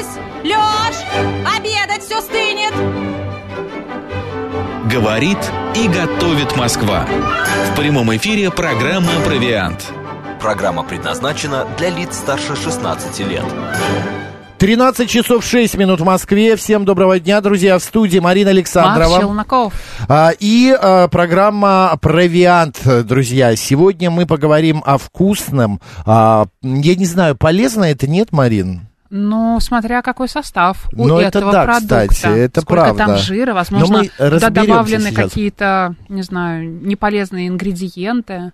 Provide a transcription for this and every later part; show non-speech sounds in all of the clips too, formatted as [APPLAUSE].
Лёсь! Лёш! Обедать все стынет! Говорит и готовит Москва. В прямом эфире программа «Провиант». Программа предназначена для лиц старше 16 лет. 13 часов 6 минут в Москве. Всем доброго дня, друзья. В студии Марина Александрова. Марк Челноков. А, и а, программа «Провиант», друзья. Сегодня мы поговорим о вкусном. А, я не знаю, полезно это, нет, Марин? Ну, смотря какой состав у Но это этого да, продукта. кстати, это Сколько правда. там жира, Но возможно, туда добавлены какие-то, не знаю, неполезные ингредиенты,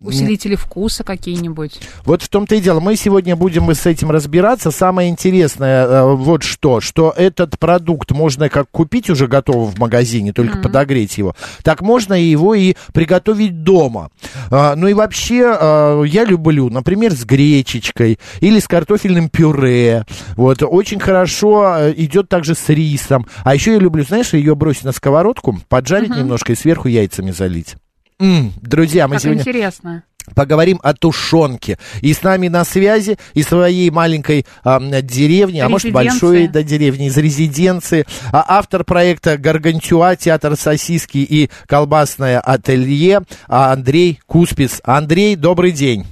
усилители вкуса какие-нибудь. Вот в том-то и дело. Мы сегодня будем с этим разбираться. Самое интересное э, вот что, что этот продукт можно как купить уже готовым в магазине, только подогреть его, так можно его и приготовить дома. А, ну и вообще а, я люблю, например, с гречечкой или с картофельным пюре. Вот очень хорошо э, идет также с рисом. А еще я люблю, знаешь, ее бросить на сковородку, поджарить немножко и сверху яйцами залить. М, друзья, мы Как сегодня интересно. поговорим о тушенке. И с нами на связи из своей маленькой а, деревни, а может большой да, деревни, из резиденции, а, автор проекта «Гаргантюа», театр сосиски и колбасное ателье а, Андрей Куспис. Андрей, добрый день.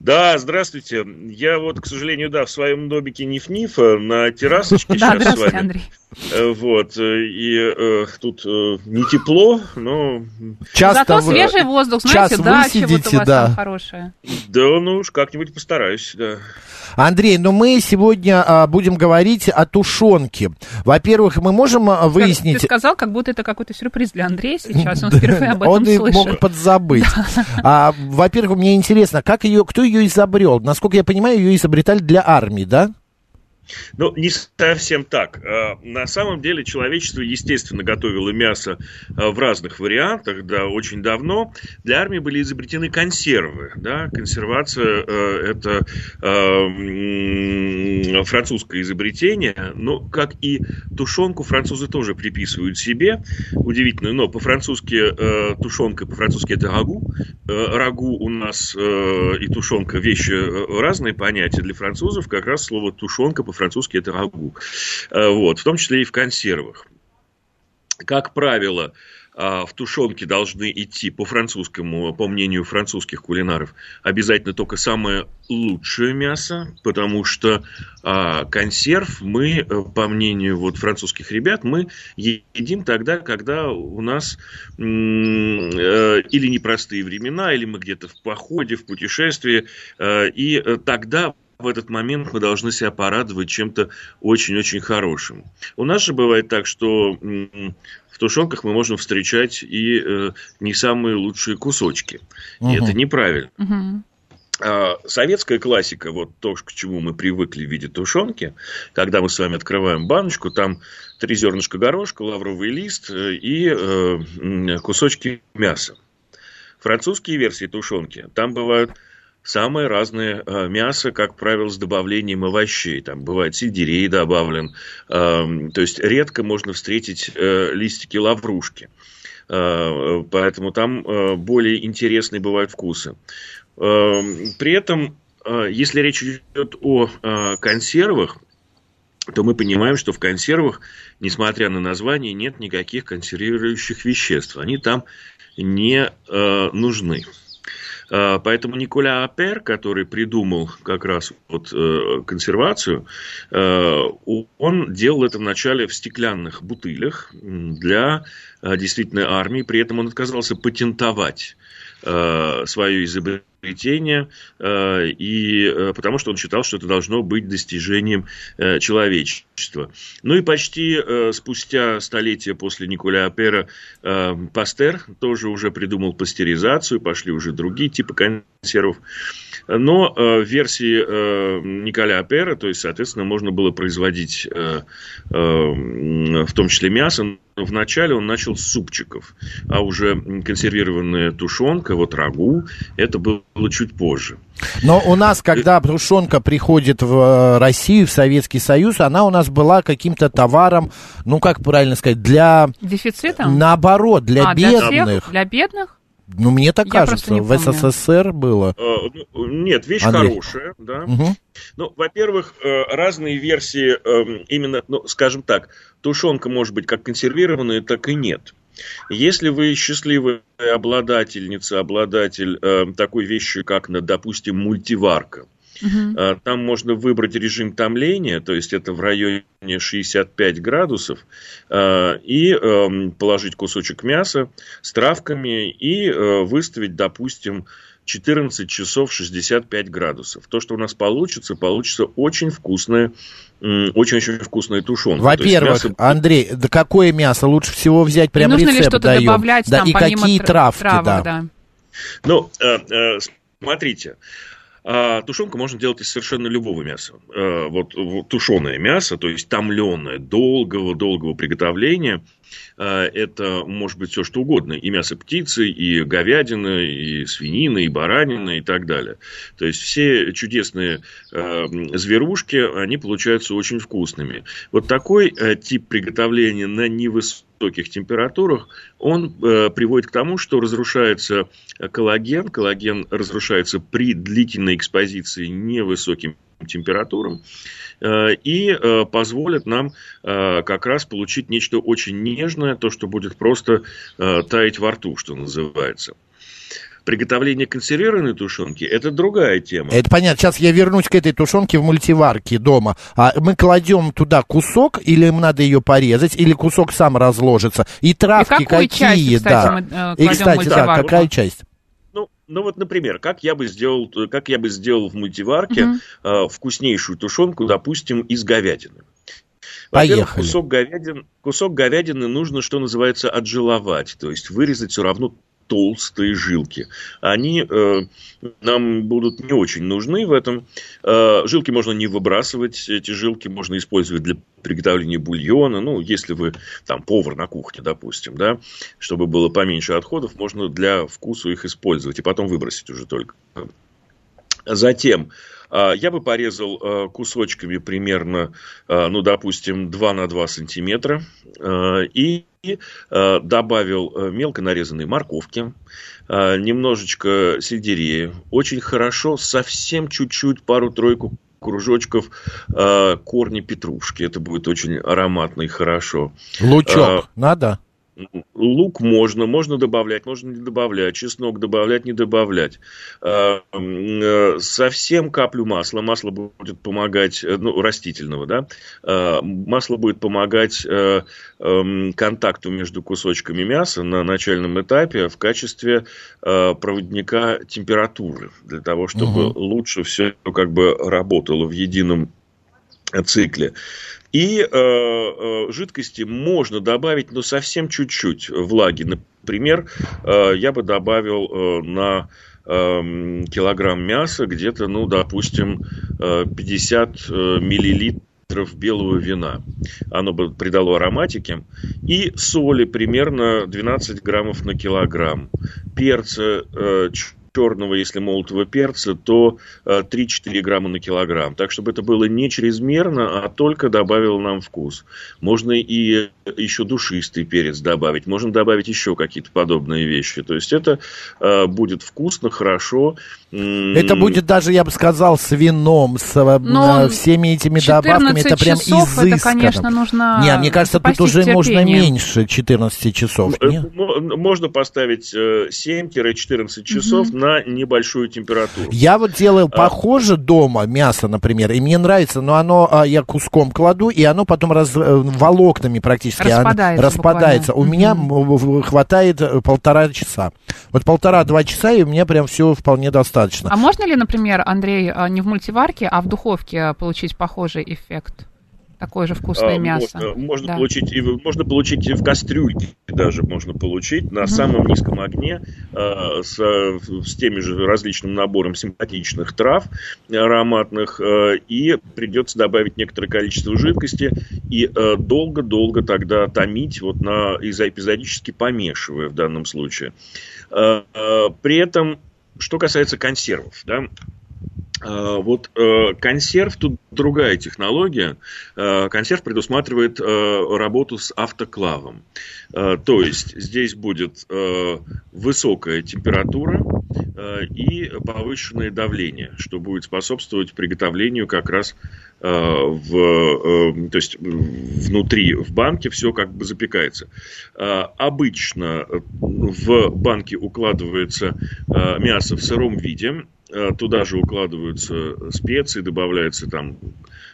Да, здравствуйте. Я вот, к сожалению, да, в своем домике Ниф-Нифа на террасочке Да, сейчас с здравствуйте, вами. Андрей. Э, Вот, э, и э, тут э, не тепло, но Зато вы- свежий воздух, знаете, вот сидите, у вас да. там хорошая. да, ну уж как-нибудь постараюсь, да. Андрей, ну мы сегодня а, будем говорить о тушенке. Во-первых, мы можем а, выяснить... Ты сказал, как будто это какой-то сюрприз для Андрея сейчас, он [LAUGHS] впервые об этом Он слышит. мог подзабыть. [LAUGHS] А, во-первых, мне интересно, как ее, кто ее изобрел? Насколько я понимаю, ее изобретали для армии, да? Ну, не совсем так. А, На самом деле человечество, естественно, готовило мясо а, в разных вариантах, да, очень давно. Для армии были изобретены консервы, да, консервация э, это французское изобретение, но как и тушенку французы тоже приписывают себе, удивительно, но по-французски тушенка, по-французски это рагу, рагу у нас и тушенка вещи разные понятия. Для французов как раз слово тушенка по-французски это рагу. Э, вот, в том числе и в консервах. Как правило, а, в тушенке должны идти, по французскому, по мнению французских кулинаров, обязательно только самое лучшее мясо, потому что а, консерв мы, э, по мнению вот французских ребят, мы едим тогда, когда у нас м, э, или непростые времена, или мы где-то в походе, в путешествии, э, и э, тогда в этот момент мы должны себя порадовать чем-то очень-очень хорошим. У нас же бывает так, что в тушенках мы можем встречать и э, не самые лучшие кусочки. И Мгм. это неправильно. А, Советская классика, вот то, к чему мы привыкли в виде тушенки, когда мы с вами открываем баночку, там три зернышка горошка, лавровый лист э, и э, кусочки мяса. Французские версии тушенки, там бывают самые разные э, мясо, как правило, с добавлением овощей. Там бывает сельдерей добавлен. Эм, то есть редко можно встретить э, листики лаврушки. Э, поэтому там более интересные бывают вкусы. Эм, При этом, если речь идет о консервах, то мы понимаем, что в консервах, несмотря на название, нет никаких консервирующих веществ. Они там не нужны. Э, Поэтому Николя Апер, который придумал как раз вот э, консервацию, э, он делал это вначале в стеклянных бутылях для э, действительно армии. При этом он отказался патентовать свое изобретение, э, и, э, потому что он считал, что это должно быть достижением э, человечества. Ну и почти спустя столетия после Николя Апера Пастер тоже уже придумал пастеризацию, пошли уже другие типы консервов. Но в версии Николя Апера, то есть, соответственно, можно было производить в том числе мясо, вначале он начал с супчиков, а уже консервированная тушенка, вот рагу, это было чуть позже. Но у нас, когда тушенка приходит в э, Россию, в Советский Союз, она у нас была каким-то товаром, ну как правильно сказать, для Дефицитом? наоборот, для а, для бедных. всех? Для бедных? Ну, мне так Я кажется, в. СССР было. Э, ну, Нет, вещь Андрей. хорошая, да. Мгм. Ну, во-первых, э, разные версии эм, именно, ну, скажем так, тушенка может быть как консервированная, так и нет. Если вы счастливая обладательница, обладатель э, такой вещи, как, допустим, мультиварка, э, там можно выбрать режим томления, то есть это в районе 65 градусов, э, и эм, положить кусочек мяса с травками и э, выставить, допустим, 14 часов 65 градусов. То, что у нас получится, получится очень вкусная, м, очень-очень вкусная тушенка. Во-первых, мясо- Андрей, да какое мясо лучше всего взять? Прям нужно ли что-то даем. добавлять да, там и какие тр- травки, травок, да. да. Ну, э, э, смотрите. а, Тушенку можно делать из совершенно любого мяса. Э, Вот, вот тушеное мясо, то есть томленое, долгого-долгого приготовления, это может быть все что угодно. И мясо птицы, и говядина, и свинина, и баранина, и так далее. То есть все чудесные э, зверушки, они получаются очень вкусными. Вот такой э, тип приготовления на невысоких температурах, он э, приводит к тому, что разрушается э, коллаген. Коллаген разрушается при длительной экспозиции невысоким температурам э, и э, позволит нам э, как раз получить нечто очень нежное, то, что будет просто таять во рту, что называется. Приготовление консервированной тушенки – это другая тема. Это понятно. Сейчас я вернусь к этой тушенке в мультиварке дома. А мы кладем туда кусок, или им надо ее порезать, или кусок сам разложится. И травки И какие, часть, кстати, да. мы э, И, кстати, да, какая часть? Ну, вот, например, как я бы сделал, как я бы сделал в мультиварке Мгм. э, вкуснейшую тушенку, допустим, из говядины. Во-первых, Поехали. Кусок, говядин, кусок говядины нужно, что называется, отжиловать, то есть вырезать все равно толстые жилки. Они э, нам будут не очень нужны в этом. Э, жилки можно не выбрасывать, эти жилки можно использовать для приготовления бульона. Ну, если вы там повар на кухне, допустим, да, чтобы было поменьше отходов, можно для вкуса их использовать и потом выбросить уже только. Затем я бы порезал а, кусочками примерно, а, ну, допустим, 2 на 2 сантиметра а, и а, добавил а, мелко нарезанной морковки, а, немножечко сельдерея. Очень хорошо, совсем чуть-чуть, пару-тройку кружочков а, корни петрушки. Это будет очень ароматно и хорошо. Лучок А, надо? Лук можно, можно добавлять, можно не добавлять. Чеснок добавлять, не добавлять. А, э, Совсем каплю масла. Масло будет помогать, э, ну, растительного, да. А, Масло будет помогать э, эм, контакту между кусочками мяса на начальном этапе в качестве проводника температуры. Для того, чтобы Мгм. лучше все как бы работало в едином цикле. И э, э, жидкости можно добавить, но совсем чуть-чуть влаги. Например, э, я бы добавил э, на эм, килограмм мяса где-то, ну, допустим, э, 50 э, миллилитров белого вина. Оно бы придало ароматики. И соли примерно 12 граммов на килограмм. Перца э, черного, если молотого перца, то э, 3-4 грамма на килограмм. Так, чтобы это было не чрезмерно, а только добавило нам вкус. Можно и еще душистый перец добавить, можно добавить еще какие-то подобные вещи. То есть это э, будет вкусно, хорошо. Это будет даже, я бы сказал, с вином, с э, Но э, всеми этими добавками. Это 14 прям изысканно. это, конечно, нужно Не, мне кажется, тут уже можно терпением. меньше 14 часов. э, не? мо- Можно поставить э, 7-14 часов на небольшую температуру. Я вот делал А. похоже дома мясо, например, и мне нравится, но оно а, я куском кладу, и оно потом раз, э, волокнами практически оно Распадается распадается. У меня хватает э, полтора часа. Вот полтора-два часа, и у меня прям все вполне достаточно. А можно ли, например, Андрей, а, не в мультиварке, а в духовке получить похожий эффект? Такое же вкусное А, мясо. Можно, можно Да. получить можно получить в кастрюльке даже можно получить на самом низком огне э, с, э, с теми же различным набором симпатичных трав ароматных э, и придется добавить некоторое количество жидкости и э, долго-долго тогда томить вот на изо- эпизодически помешивая в данном случае. Э, э, При этом, что касается консервов, да, Вот э, консерв, тут другая технология. Э, Консерв предусматривает э, работу с автоклавом. То есть здесь будет высокая температура и повышенное давление, что будет способствовать приготовлению как раз в, то есть внутри в банке все как бы запекается. Обычно в банке укладывается мясо в сыром виде, Туда же укладываются специи, добавляется там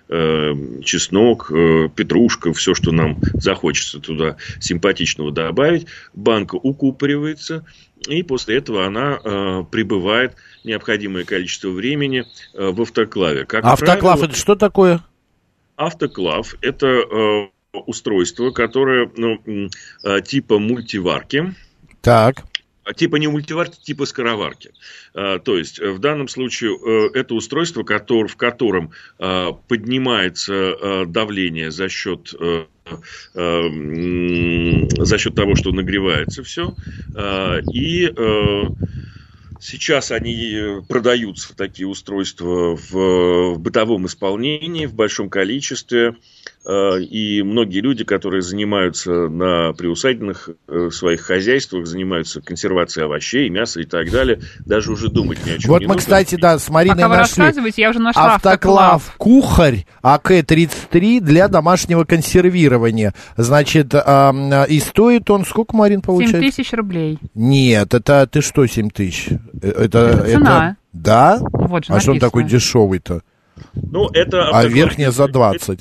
э, чеснок, э, петрушка, все, что нам захочется туда симпатичного добавить. Банка укупоривается, и после этого она э, пребывает необходимое количество времени э, в автоклаве. Как Автоклав правило, это что такое? Автоклав – это э, устройство, которое ну, э, типа мультиварки, Так. А типа не мультиварки, типа скороварки. А, То есть, э, в данном случае, э, это устройство, в котором а, поднимается давление за счет э, за счет того, что нагревается все. И сейчас они продаются, такие устройства, в, в бытовом исполнении, в большом количестве. Э, И многие люди, которые занимаются на приусадебных э, своих хозяйствах, занимаются консервацией овощей, мяса и так далее, даже уже думать ни о чем Вот не мы, нужно. кстати, да, с Мариной Пока вы нашли рассказываете, я уже нашла автоклав кухарь АК-33 для домашнего консервирования. Значит, и стоит он, сколько, Марин, 7 получается? тысяч рублей. Нет, это ты что, 7 тысяч? Э, Это, Это цена. Да? Вот же а что он написано. Такой дешевый-то? Ну, это А верхняя за 20.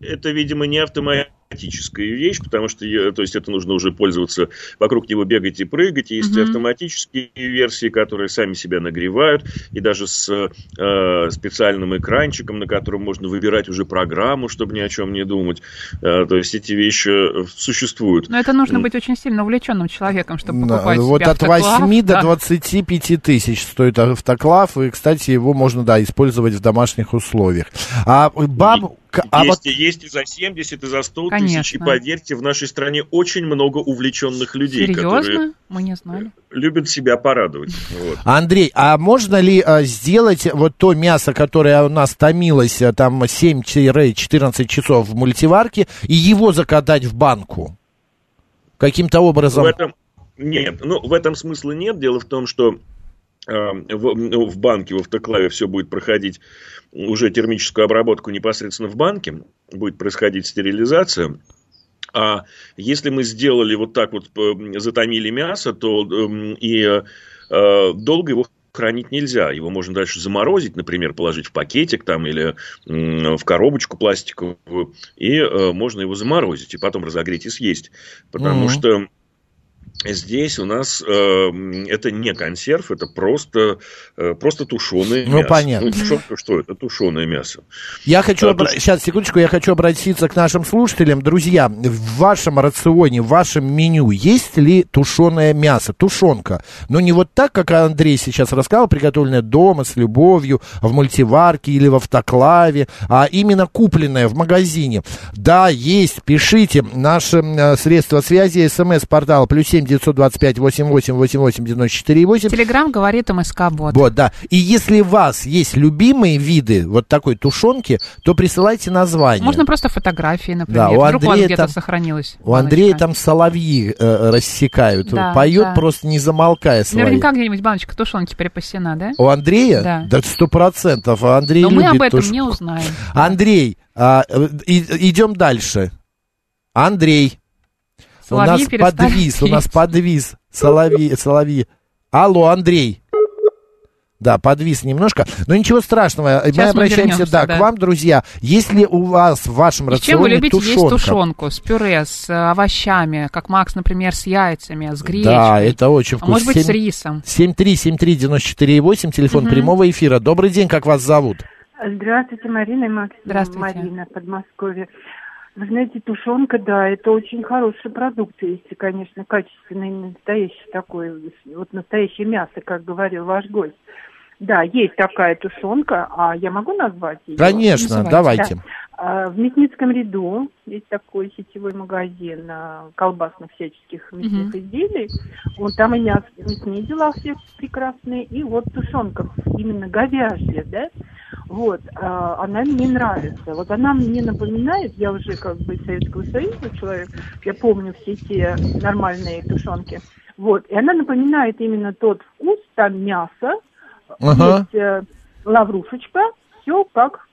Это, видимо, не автоматическая вещь, потому что то есть это нужно уже пользоваться, вокруг него бегать и прыгать. Есть Мгм. автоматические версии, которые сами себя нагревают, и даже с э, специальным экранчиком, на котором можно выбирать уже программу, чтобы ни о чем не думать. Э, то есть эти вещи э, существуют. Но это нужно быть очень сильно увлеченным человеком, чтобы Да, покупать вот себе от автоклав. 8 до Да. 25 тысяч стоит автоклав, и, кстати, его можно, да, использовать в домашних условиях. А баб... а вот- есть, и есть и за 70, и за 100 тысяч. И Конечно. поверьте, в нашей стране очень много увлеченных людей, которые Серьезно? Мы не знали. любят себя порадовать. [LAUGHS] Вот. Андрей, а можно ли а, сделать вот то мясо, которое у нас томилось а, там 7-14 часов в мультиварке, и его закатать в банку? Каким-то образом... В этом нет, ну в этом смысла нет. Дело в том, что э, в, ну, в банке, в автоклаве все будет проходить уже термическую обработку непосредственно в банке, будет происходить стерилизация. А если мы сделали вот так вот, э, затомили мясо, то эм, и э, э, долго его хранить нельзя. Его можно дальше заморозить, например, положить в пакетик там или в коробочку пластиковую, и э, можно его заморозить, и потом разогреть и съесть. Потому Мгм. что здесь у нас э, это не консерв, это просто, э, просто тушеное Ну, мясо. понятно. Ну, тушенка что это? Тушеное мясо. Я хочу... А, обра- тут- Сейчас, секундочку, я хочу обратиться к нашим слушателям. Друзья, в вашем рационе, в вашем меню есть ли тушеное мясо, тушенка? Но не вот так, как Андрей сейчас рассказал, приготовленное дома с любовью, в мультиварке или в автоклаве, а именно купленное в магазине. Да, есть, пишите. Наши э, средства связи, смс-портал, плюс семь девятьсот двадцать пять восемь восемь восемь восемь девяносто четыре восемь. Телеграм говорит МСК Бот. Вот, да. И если у вас есть любимые виды вот такой тушенки, то присылайте название. Можно просто фотографии, например. Да, у Вдруг Андрея где-то там- сохранилось. У Андрея там соловьи э, рассекают. Да, Поет да. просто не замолкая свои. Наверняка где-нибудь баночка тушенки припасена, да? У Андрея? Да. Да, сто процентов. А Андрей Но мы об этом тушенку. не узнаем. Андрей, а, э, и- идем дальше. Андрей. У нас Соловьи перестали подвис, у нас петь. подвис. Соловьи, соловьи. Алло, Андрей. Да, подвис немножко. Но ничего страшного. мы Сейчас мы обращаемся, вернемся, да, да. к вам, друзья. Если у вас в вашем И с чем вы рационе любите есть тушенка, тушенку? С пюре, с э, овощами, как Макс, например, с яйцами, с гречкой. Да, это очень А вкусно. может быть, с Семь- рисом. 7373948, телефон Мгм. прямого эфира. Добрый день, как вас зовут? Здравствуйте, Марина и Максим. Здравствуйте. Марина, Подмосковье. Вы знаете, тушенка, да, это очень хороший продукт, если, конечно, качественный, настоящий такой, вот настоящее мясо, как говорил ваш гость. Да, есть такая тушенка, а я могу назвать ее? Конечно, называйте. давайте. А В Мясницком ряду есть такой сетевой магазин а, колбасных всяческих мясных Мгм. изделий. Вот там и мяс, мясные дела все прекрасные, и вот тушенка именно говяжья, да, вот, а, она мне нравится. Вот она мне напоминает, я уже как бы из Советского Союза человек, я помню все те нормальные тушенки. Вот, и она напоминает именно тот вкус, там мясо, Ага. есть э, лаврушечка, все как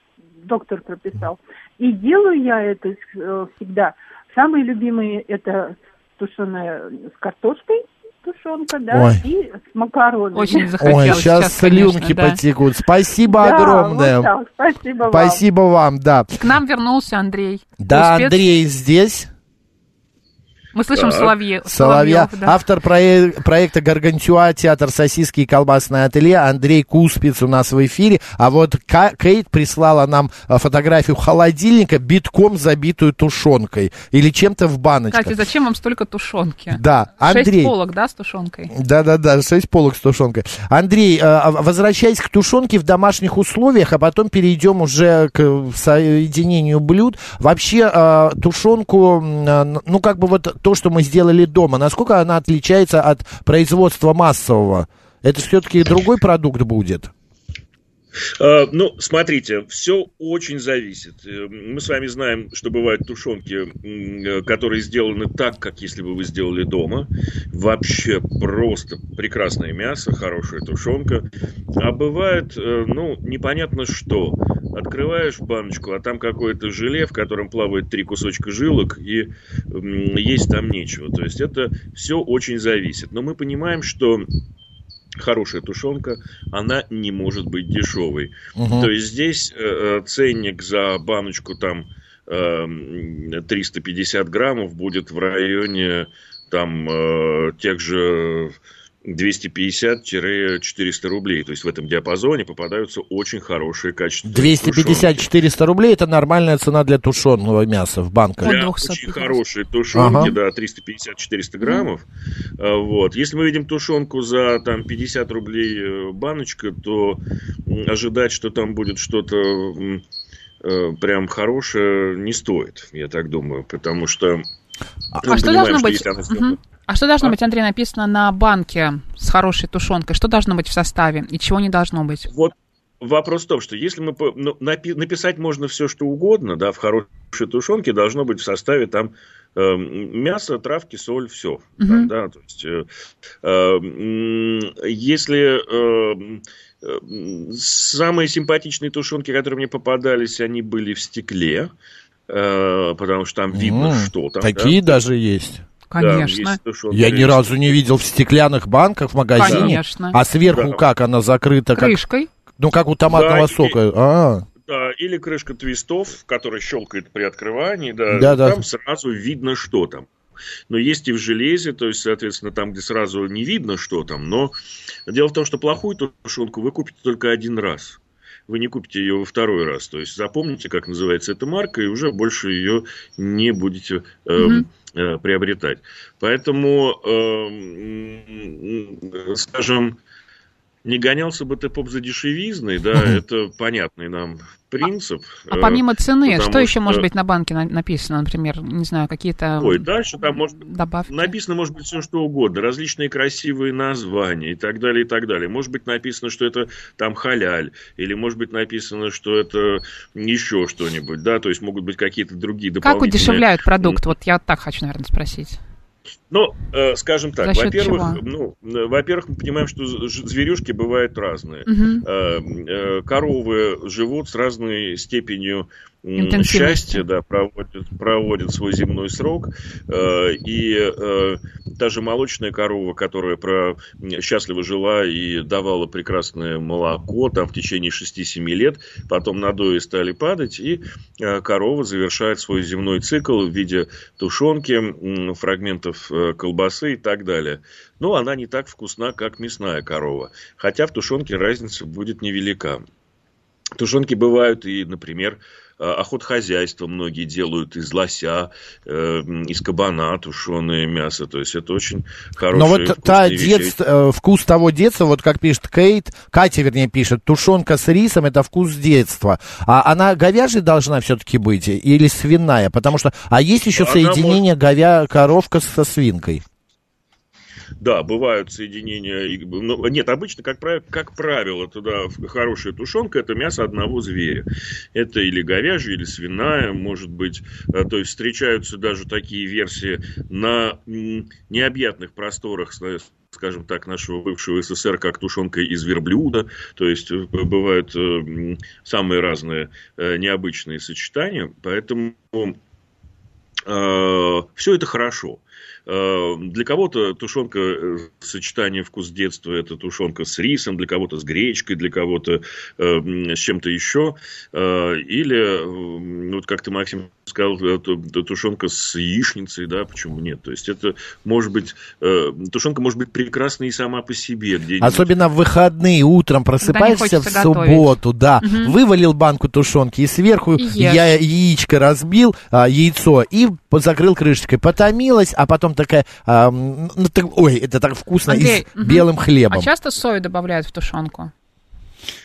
доктор прописал. И делаю я это э, всегда. Самые любимые это тушеная с картошкой, тушенка, да, Ой. и с макаронами. Очень [LAUGHS] захотелось Ой, сейчас конечно, слюнки да. потекут. Спасибо Да, огромное. вот так. Спасибо вам. Спасибо вам, да. К нам вернулся Андрей. Да, Успец. Андрей здесь. Мы слышим Так. Соловье. Соловья. Соловьев, да. Автор прое- проекта «Гаргантюа», театр сосиски и колбасное ателье. Андрей Куспиц у нас в эфире. А вот Кейт прислала нам а, фотографию холодильника, битком забитую тушенкой. Или чем-то в баночках. Катя, зачем вам столько тушенки? Да, Андрей. Шесть полок, да, с тушенкой? Да-да-да, шесть полок с тушенкой. Андрей, э, возвращаясь к тушенке в домашних условиях, а потом перейдем уже к соединению блюд. Вообще, э, тушенку, э, ну, как бы вот то, что мы сделали дома, насколько она отличается от производства массового? Это все-таки другой продукт будет? Э, Ну, смотрите, все очень зависит. Э, Мы с вами знаем, что бывают тушенки, э, которые сделаны так, как если бы вы сделали дома. Вообще просто прекрасное мясо, хорошая тушенка. А бывает, ну, непонятно что. Открываешь баночку, а там какое-то желе, в котором плавает три кусочка жилок, и есть там нечего. То есть это все очень зависит. Но мы понимаем, что хорошая тушенка, она не может быть дешевой. Мгм. То есть здесь э, э, ценник за баночку там э, м, 350 граммов будет в районе там э, тех же 250-400 рублей. То есть в этом диапазоне попадаются очень хорошие качественные тушенки. 250-400 рублей это нормальная цена для тушеного мяса в банках. Для 200 очень хорошие тушенки, Ага. да, 350-400 граммов. А, Вот. Если мы видим тушенку за там 50 рублей э, баночка, то ожидать, что там будет что-то э, прям хорошее, не стоит, я так думаю, потому что А что понимаем, должно быть? если она сделана- Мгм. А что должно А? быть, Андрей, написано на банке с хорошей тушенкой? Что должно быть в составе и чего не должно быть? Вот вопрос в том, что если мы ну, напи- написать можно все, что угодно, да, в хорошей тушенке должно быть в составе там э, мясо, травки, соль, все, Мгм. да, то есть э, э, если э, э, самые симпатичные тушенки, которые мне попадались, они были в стекле, э, потому что там видно, М, что там. Такие да. даже есть. Да, Конечно. есть тушенки Я ни разу не видел в стеклянных банках в магазине. Конечно. А сверху Да. как она закрыта? Как, Крышкой. ну, как у томатного Да, и- сока. А, Да, или крышка твистов, которая щелкает при открывании, да, Да-да. там сразу видно, что там. Но есть и в железе, то есть, соответственно, там, где сразу не видно, что там. Но дело в том, что плохую тушенку вы купите только один раз. Вы не купите ее во второй раз. То есть запомните, как называется эта марка, и уже больше ее не будете эм, э, приобретать. Поэтому, м, скажем, не гонялся бы ты поп за дешевизной, да, это понятный нам принцип. А Э, помимо цены, потому что еще что- может быть на банке на- написано, например, не знаю, какие-то Ой, дальше там может добавки? Написано, может быть, все что угодно, различные красивые названия и так далее, и так далее. Может быть, написано, что это там халяль, или может быть написано, что это еще что-нибудь, да, то есть могут быть какие-то другие Как дополнительные... удешевляют продукт? Вот я так хочу, наверное, спросить. Ну, э, скажем так, во-первых, ну, э, во-первых, мы понимаем, что зверюшки бывают разные. Мгм. Э, э, Коровы живут с разной степенью счастья, да, проводят, проводят свой земной срок. Э, И э, та же молочная корова, которая про... счастливо жила и давала прекрасное молоко там в течение 6-7 лет, потом надои стали падать, и э, корова завершает свой земной цикл в виде тушенки, фрагментов колбасы и так далее. Но она не так вкусна, как мясная корова. Хотя в тушенке разница будет невелика. Тушенки бывают и, например, охотхозяйство многие делают из лося, э, из кабана тушеное мясо. То есть это очень хорошее Но вот та детство, э, вкус того детства, вот как пишет Кейт, Катя, вернее, пишет, тушенка с рисом это вкус детства. А она говяжья должна все-таки быть или свиная? Потому что, а есть еще она соединение может... говя, коровка со свинкой? Да, бывают соединения. Ну, нет, обычно, как, правило, как правило, туда хорошая тушенка это мясо одного зверя. Это или говяжья, или свиная, может быть. А, то есть встречаются даже такие версии на необъятных просторах скажем так, нашего бывшего СССР, как тушенка из верблюда. То есть э, бывают э, самые разные э, необычные сочетания. Поэтому все это хорошо. Э, для кого-то тушенка э, сочетание вкус детства это тушенка с рисом, для кого-то с гречкой, для кого-то э, с чем-то еще. Или, вот как ты, Максим, сказал, тушенка с яичницей, да, почему нет? То есть это может быть, тушенка может быть прекрасна и сама по себе. Особенно в выходные утром просыпаешься в субботу, да, угу. вывалил банку тушенки и сверху и я яичко разбил, а, яйцо, и закрыл крышечкой, потомилась, а потом такая, а, ну, так, ой, это так вкусно, Андрей, и с угу. белым хлебом. А часто сою добавляют в тушенку?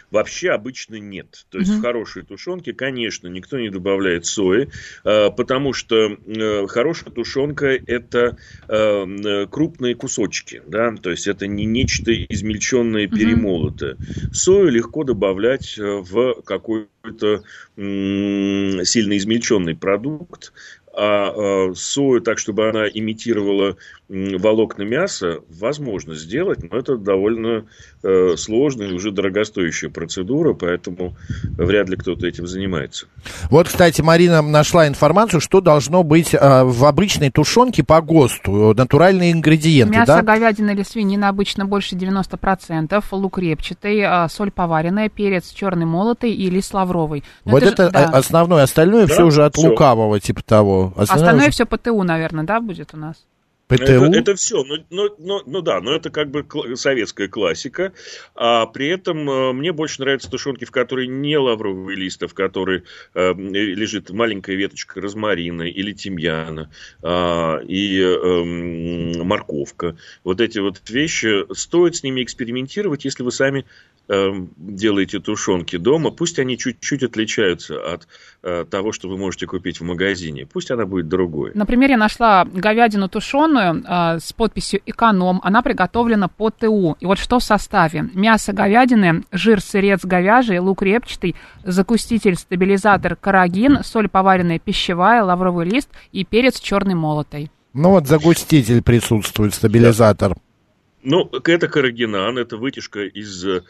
Вообще обычно нет. То есть mm-hmm. в хорошей тушенке, конечно, никто не добавляет сои, а, потому что э, хорошая тушенка это э, крупные кусочки, да, то есть это не нечто измельченное, перемолотое. Mm-hmm. Сою легко добавлять э, в какой-то сильно измельченный продукт, а, а сою так, чтобы она имитировала волокна мяса, возможно сделать, но это довольно э, сложная и уже дорогостоящая процедура, поэтому вряд ли кто-то этим занимается. Вот, кстати, Марина нашла информацию, что должно быть э, в обычной тушенке по ГОСТу, натуральные ингредиенты, Мясо, да? говядина или свинина обычно больше 90%, лук репчатый, э, соль поваренная, перец черный молотый и лист лавровый. Но вот это, это да. основное, остальное да, все уже от все. лукавого, типа того. Остальное, остальное уже... все ПТУ, наверное, да, будет у нас? ПТУ? Это, это все, ну, ну, ну, ну да, но это как бы советская классика. А при этом э, мне больше нравятся тушенки, в которой не лавровый лист, а в которой э, лежит маленькая веточка розмарина или тимьяна э, и э, морковка. Вот эти вот вещи, стоит с ними экспериментировать, если вы сами делаете тушенки дома, пусть они чуть-чуть отличаются от э, того, что вы можете купить в магазине. Пусть она будет другой. Например, я нашла говядину тушеную э, с подписью «Эконом». Она приготовлена по ТУ. И вот что в составе. Мясо говядины, жир сырец говяжий, лук репчатый, закуститель, стабилизатор карагин, соль поваренная пищевая, лавровый лист и перец черный молотый. Ну вот загуститель присутствует, стабилизатор. Да. Ну, это карагинан, это вытяжка из Э,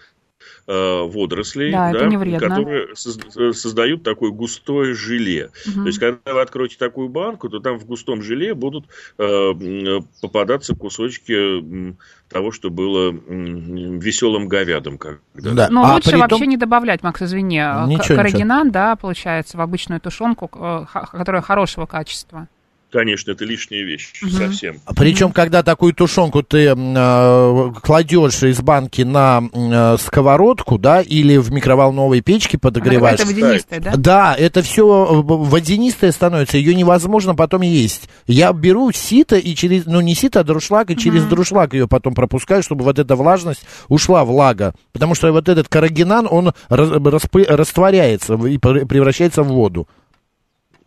водорослей, да, да, которые создают такое густое желе. Угу. То есть, когда вы откроете такую банку, то там в густом желе будут э, попадаться кусочки того, что было веселым говядом. Когда. Да. Но а лучше том... вообще не добавлять, Макс, извини, ничего, карагинан, ничего. да, получается, в обычную тушенку, э, которая хорошего качества. Конечно, это лишняя вещь, угу. совсем. Причем, когда такую тушенку ты э, кладешь из банки на э, сковородку, да, или в микроволновой печке подогреваешь. Это водянистая, да? Да, это все э, водянистое становится, ее невозможно потом есть. Я беру сито и через, ну не сито, а друшлаг, и угу. через друшлаг ее потом пропускаю, чтобы вот эта влажность ушла влага. Потому что вот этот карагинан, он растворяется и превращается в воду.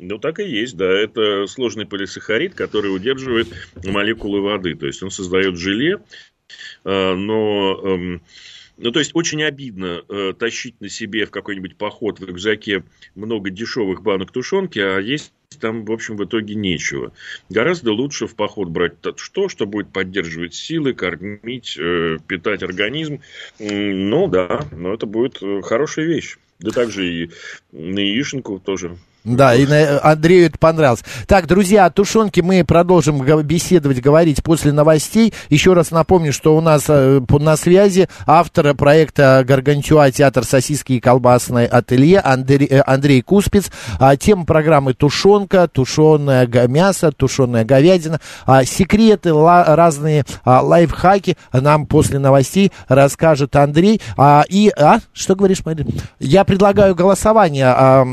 Ну, так и есть, да. Это сложный полисахарид, который удерживает молекулы воды. То есть, он создает желе, а, но... Эм, ну, то есть, очень обидно э, тащить на себе в какой-нибудь поход в рюкзаке много дешевых банок тушенки, а есть там, в общем, в итоге нечего. Гораздо лучше в поход брать что, что будет поддерживать силы, кормить, э, питать организм. Ну, да, но это будет э, хорошая вещь. Да также и на яишенку тоже Да, и Андрею это понравилось. Так, друзья, о тушенке мы продолжим беседовать, говорить после новостей. Еще раз напомню, что у нас э, на связи автор проекта «Гаргантюа. Театр сосиски и колбасное ателье» Андрей, э, Андрей Куспец. А, тема программы «Тушенка», «Тушеное мясо», «Тушеная говядина». А, секреты, разные а, лайфхаки нам после новостей расскажет Андрей. И, а, что говоришь, Марина? Я предлагаю голосование а,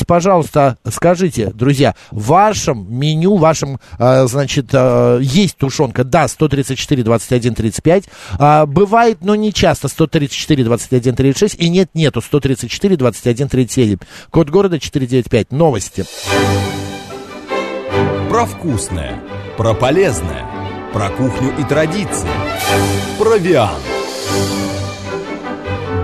запустить. Пожалуйста, скажите, друзья, в вашем меню, в вашем, а, значит, а, есть тушенка, да, 134, 21, 35. А, бывает, но не часто, 134, 21, 36. И нет, нету, 134, 21, 37. Код города 495. Новости. Про вкусное, про полезное, про кухню и традиции. Провиан.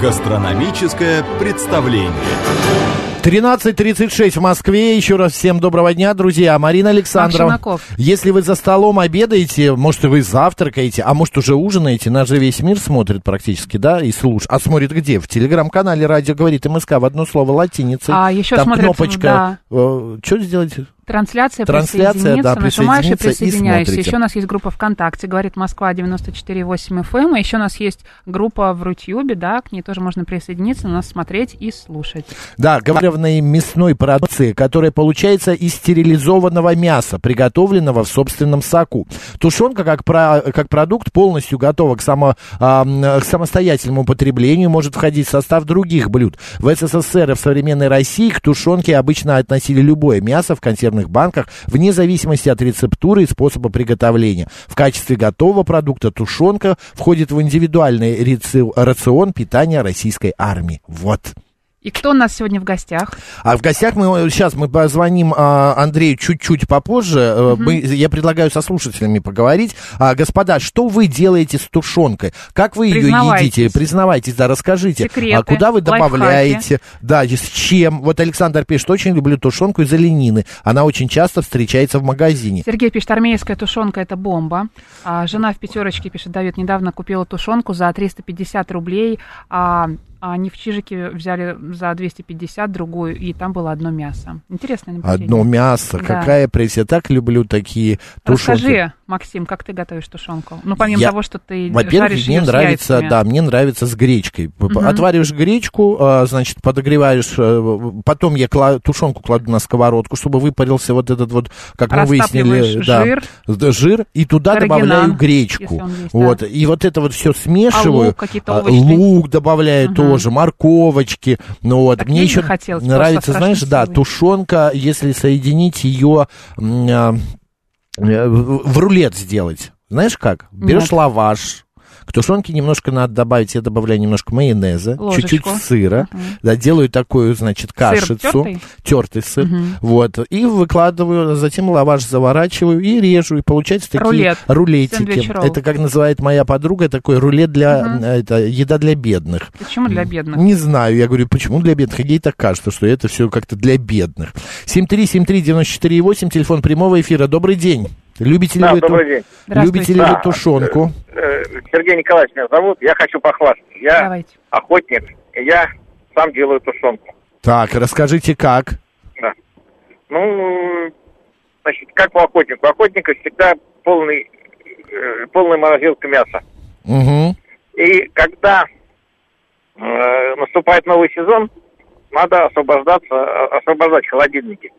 Гастрономическое представление. 13.36 в Москве. Еще раз всем доброго дня, друзья. Марина Александрова. Максимаков. Если вы за столом обедаете, может, вы завтракаете, а может, уже ужинаете, нас же весь мир смотрит практически, да, и слушает. А смотрит где? В телеграм-канале «Радио говорит МСК» в одно слово латиницей. А еще Там смотрят, кнопочка. что сделать? Трансляция, Трансляция, присоединиться, да, нажимаешь и присоединяешься. еще у нас есть группа ВКонтакте, говорит Москва 94.8 FM, и еще у нас есть группа в Рутюбе, да, к ней тоже можно присоединиться, нас смотреть и слушать. Да, говоренной мясной продукции, которая получается из стерилизованного мяса, приготовленного в собственном соку. Тушенка, как, про- как продукт, полностью готова к, само, м, к самостоятельному употреблению, может входить в состав других блюд. В СССР и в современной России к тушенке обычно относили любое мясо в консервных банках, вне зависимости от рецептуры и способа приготовления. В качестве готового продукта тушенка входит в индивидуальный рацион питания российской армии. Вот. И кто у нас сегодня в гостях? А в гостях мы сейчас мы позвоним а, Андрею чуть-чуть попозже. Э, мы- я предлагаю со слушателями поговорить. А, господа, что вы делаете с тушенкой? Как вы ее едите? Признавайтесь, да, расскажите. Секреты, а куда вы лайфхаки. добавляете? Да, и с чем? Вот Александр пишет, очень люблю тушенку из оленины. Она очень часто встречается в магазине. Сергей пишет, армейская тушенка это бомба. А, жена в пятерочке пишет, Давид, недавно купила тушенку за 350 рублей, а, а они в Чижике взяли за 250 другую, и там было одно мясо. Интересное наблюдение. Одно мясо, Да. какая пресс. Я так люблю такие тушенки. Расскажи, Максим, как ты готовишь тушенку? Ну, помимо Я- того, что ты Во-первых, жаришь мне нравится, яйцами. да, мне нравится с гречкой. Мгм. Отвариваешь гречку, а, значит, подогреваешь, э, потом я кла- тушенку кладу на сковородку, чтобы выпарился вот этот вот, как мы выяснили, жир. да, жир, и туда Карагинан, добавляю гречку. есть, вот, да. и вот это вот все смешиваю. лук, какие-то А, овощи? Лук добавляю Мгм. Тоже, морковочки. Ну вот, Так мне еще нравится, знаешь, страшно да, тушенка, если соединить ее в в рулет сделать. Знаешь как? Берешь Нет. лаваш, к тушенке немножко надо добавить, я добавляю немножко майонеза, чуть-чуть сыра, Мгм. да, делаю такую, значит, кашицу, тертый сыр, Мгм. вот, и выкладываю, затем лаваш заворачиваю и режу, и получается такие Рулет. рулетики. Это, как называет моя подруга, такой рулет для, Мгм. это, еда для бедных. Почему для бедных? Не знаю, я говорю, почему для бедных? Ей так кажется, что это все как-то для бедных. 7373948, телефон прямого эфира. Добрый день. Любите ли Да, вы, ту- добрый любите ли вы Да. тушенку? Э, Сергей Николаевич меня зовут. Я хочу похвастаться. Я Давайте. охотник, и я сам делаю тушенку. Так, расскажите, как? Да. Ну, значит, как у охотника? У охотника всегда полный, э, полная морозилка мяса. Угу. И когда э, наступает новый сезон, надо освобождаться, э, освобождать холодильники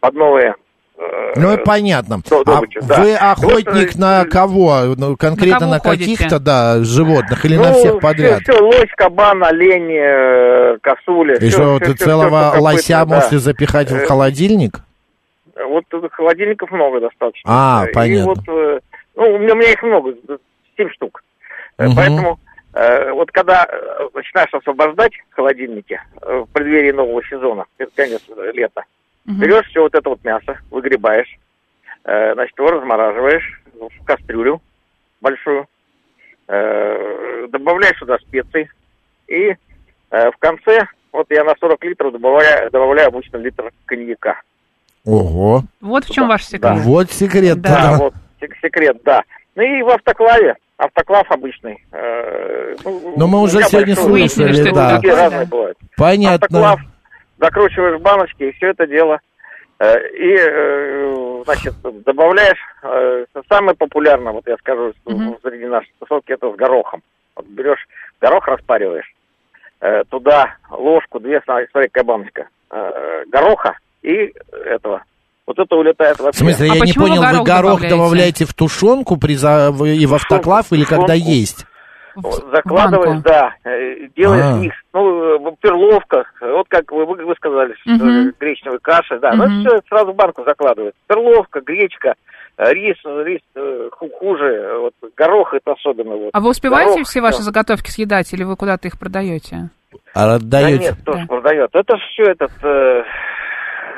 под новые... э, Ну, это понятно. до- А да. вы охотник Вот, э, на кого? Ну, конкретно На каких-то, да, животных или ну, на всех подряд? Все, лось, кабан, олень, э, косуля. И что, ты целого лося да. можете запихать в Э, холодильник? Вот э, холодильников много достаточно. А, И понятно. вот, э, ну, у меня, у меня их много, семь штук. Э, Мгм. Поэтому э, вот когда э, начинаешь освобождать холодильники э, в преддверии нового сезона, конец э, лета, Мгм. берешь все вот это вот мясо, выгребаешь, э, значит, его размораживаешь в кастрюлю большую, э, добавляешь сюда специи и э, в конце, вот я на 40 литров добавляю, добавляю обычно литр коньяка. Ого. Вот в чем Да, ваш секрет. Вот секрет. Да. Да, да. вот сек- секрет, да. Ну и в автоклаве, автоклав обычный. э, ну, Но мы уже сегодня слышали, что это да. Разные да. бывают. Понятно. Автоклав, закручиваешь в баночки, и все это дело. Э, и, э, значит, добавляешь, э, самое популярное, вот я скажу, Мгм. среди нашей тусовки, это с горохом. Вот берешь горох, распариваешь, э, туда ложку, две, смотри, какая баночка, э, гороха и этого. Вот это улетает В вообще. смысле, А я не понял, вы горох добавляете? добавляете в тушенку при за... в- и в автоклав или когда Тушенку. есть? Закладываешь, банку. да, э, делаешь А. микс. Ну, э, перловка, вот как вы, вы сказали, что Мгм. гречневая каша, да, ну, Мгм. это все сразу в банку закладывается. Перловка, гречка, э, рис, э, рис э, ху- хуже, э, вот горох это особенно. Вот. А вы успеваете Горох, все ваши да. заготовки съедать, или вы куда-то их продаете? А Да отдаете? нет, тоже Да. продает. Это все этот... э,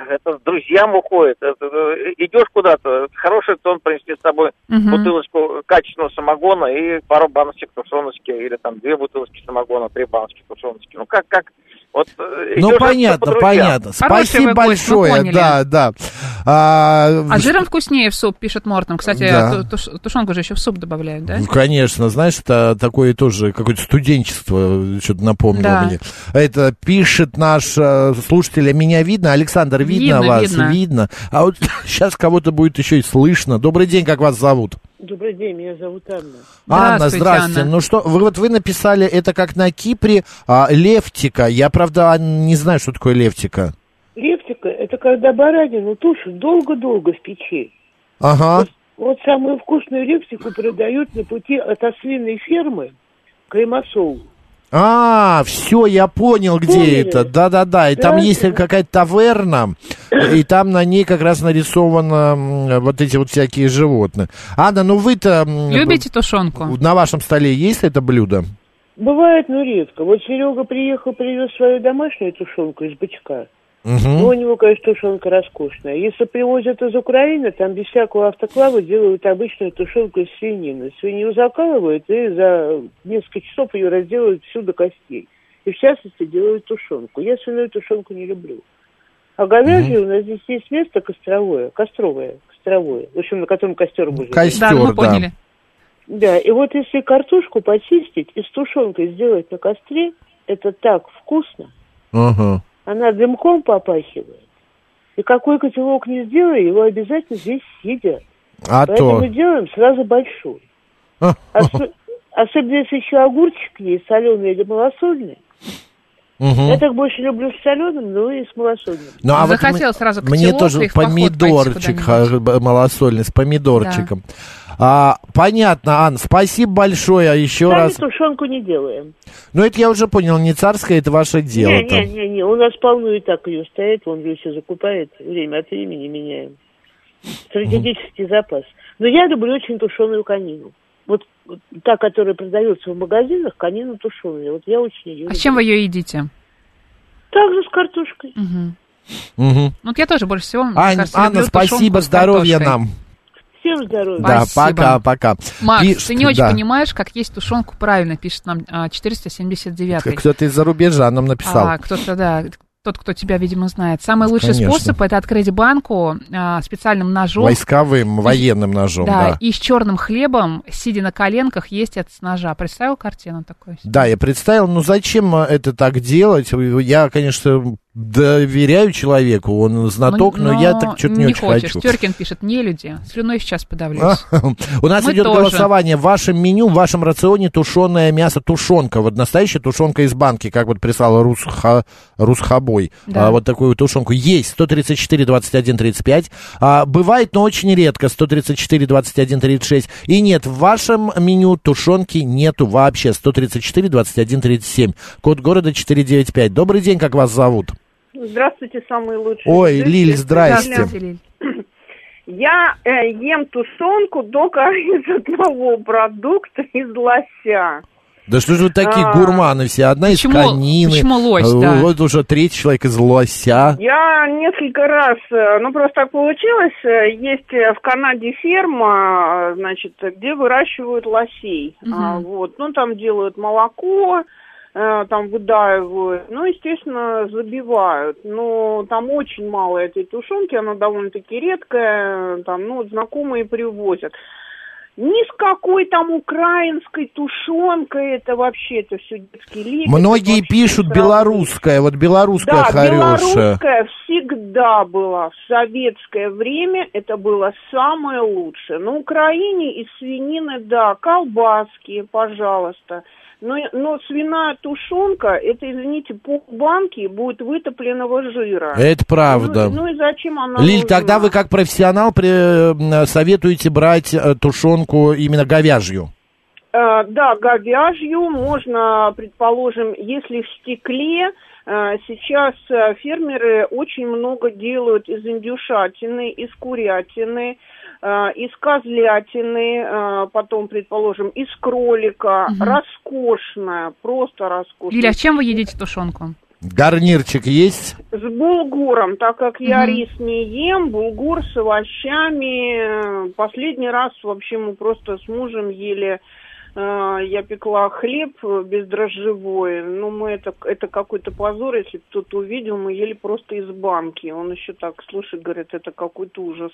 это с друзьям уходит. Это, э, идешь куда-то, хороший тон принести с собой Мгм. бутылочку качественного самогона и пару баночек тушеночки, или там две бутылочки самогона, три баночки тушеночки. Ну как, как, вот э, Ну, понятно, понятно. Хороший Спасибо мы большое. поняли. Да, да. А, А жиром вкуснее в суп, пишет Мортон. Кстати, Да. ту- туш- тушенку же еще в суп добавляют, да? Ну, Конечно, знаешь, это такое тоже какое-то студенчество, что-то напомнило Да. мне. Это пишет наш э, слушатель, а меня видно? Александр, видно, Видно, вас? видно. А вот [LAUGHS] сейчас кого-то будет еще и слышно. Добрый день, как вас зовут? Добрый день, меня зовут Анна. Анна, Здравствуйте, здравствуйте. Анна. Ну что, вы вот вы написали это как на Кипре, а, левтика. Я, правда, не знаю, что такое левтика. Левтика – это когда баранину тушат долго-долго в печи. Ага. Вот самую вкусную левтику продают на пути от ослиной фермы к Ремасову. А, все, я понял, где Поняли? это. Да-да-да. И там Да, есть да. какая-то таверна, и там на ней как раз нарисовано м, вот эти вот всякие животные. Анна, ну вы-то... Любите тушенку? На вашем столе есть это блюдо? Бывает, но редко. Вот Серега приехал, привез свою домашнюю тушенку из бычка. Ну, Мгм. у него, конечно, тушенка роскошная. Если привозят из Украины, там без всякого автоклава делают обычную тушенку из свинины. Свинью закалывают и за несколько часов ее разделывают всю до костей. И в частности делают тушенку. Я свиную тушенку не люблю. А говяжью у нас здесь есть место костровое, костровое, костровое, в общем, на котором костер будет. Костер, Да, мы да. поняли. Да, и вот если картошку почистить и с тушенкой сделать на костре, это так вкусно. Ага. Она дымком попахивает. И какой котелок не сделай, его обязательно здесь съедят. А Поэтому то... делаем сразу большой. [LAUGHS] Осо- Особенно если еще огурчик есть, соленый или малосольный. Мгм. Я так больше люблю с соленым, но и с малосольным. Ну, а вот Захотел мы- сразу Мне котелок тоже помидорчик б- малосольный, с помидорчиком. А, понятно, Ан, спасибо большое а еще Сами раз. тушенку не делаем. Ну, это я уже понял, не царское, это ваше дело. Не, там. не, не, не, у нас полно и так ее стоит, он ее все закупает, время от времени меняем. Стратегический запас. Но я люблю очень тушеную конину. Вот, та, которая продается в магазинах, конина тушеная. Вот я очень ее А с чем вы ее едите? Также с картошкой. Мгм. Ну, вот я тоже больше всего, Ань- кажется, Анна, спасибо, здоровья нам. Всем здоровья. Да, Спасибо. пока, пока. Макс, Пишет, ты не очень да. понимаешь, как есть тушенку правильно, пишет нам а, 479 Кто-то из-за рубежа нам написал. А, кто-то, да, тот, кто тебя, видимо, знает. Самый лучший Конечно. способ это открыть банку а, специальным ножом. Войсковым, военным ножом, да, да. и с черным хлебом, сидя на коленках, есть это с ножа. Представил картину такую? Да, я представил, ну зачем это так делать? Я, конечно, доверяю человеку, он знаток, но, я так что-то не, очень хочешь. хочу. Теркин пишет, не люди, слюной сейчас подавлюсь. У нас Мы идет тоже. голосование. В вашем меню, в вашем рационе тушеное мясо, тушенка. Вот настоящая тушенка из банки, как вот прислала Русха, Русхабой. Да. А, вот такую тушенку. Есть 134, 21, 35. А, бывает, но очень редко 134, 21, 36. И нет, в вашем меню тушенки нету вообще. 134, 21, 37. Код города 495. Добрый день, как вас зовут? Здравствуйте, самые лучшие. Ой. Лиль, здрасте. Здравствуйте, Лиль. [CLEARS THROAT] Я э, ем тушенку только [LAUGHS] из одного продукта, из лося. Да что же вы такие А. гурманы все? Одна из Почему- конины. почему лось, э, да? Вот уже третий человек из лося. Я несколько раз, э, ну просто так получилось, э, есть в Канаде ферма, значит, где выращивают лосей. Мгм. А, вот, ну там делают молоко, там выдаивают, ну, естественно, забивают. Но там очень мало этой тушенки, она довольно-таки редкая, там, ну, знакомые привозят. Ни с какой там украинской тушенкой, это вообще, это все детский лик. Многие пишут белорусская, вот белорусская да, хорошая. белорусская всегда была. В советское время это было самое лучшее. На Украине из свинины, да, колбаски, пожалуйста. Но, но свиная тушенка, это, извините, полбанки будет вытопленного жира. Это правда. Ну, ну и зачем она Лиль, нужна? тогда вы как профессионал при, э, советуете брать э, тушенку именно говяжью? Э, да, говяжью можно, предположим, если в стекле, э, сейчас фермеры очень много делают из индюшатины, из курятины, из козлятины, э, потом, предположим, из кролика. Мгм. Роскошная, просто роскошная. Лиля, а с чем вы едите тушенку? Гарнирчик есть? С булгуром, так как я рис не ем, булгур с овощами. Э, Последний раз вообще мы просто с мужем ели. Э, Я пекла хлеб э, бездрожжевой. Ну, мы это, это какой-то позор, если кто-то увидел, мы ели просто из банки. Он еще так слушает, говорит, это какой-то ужас.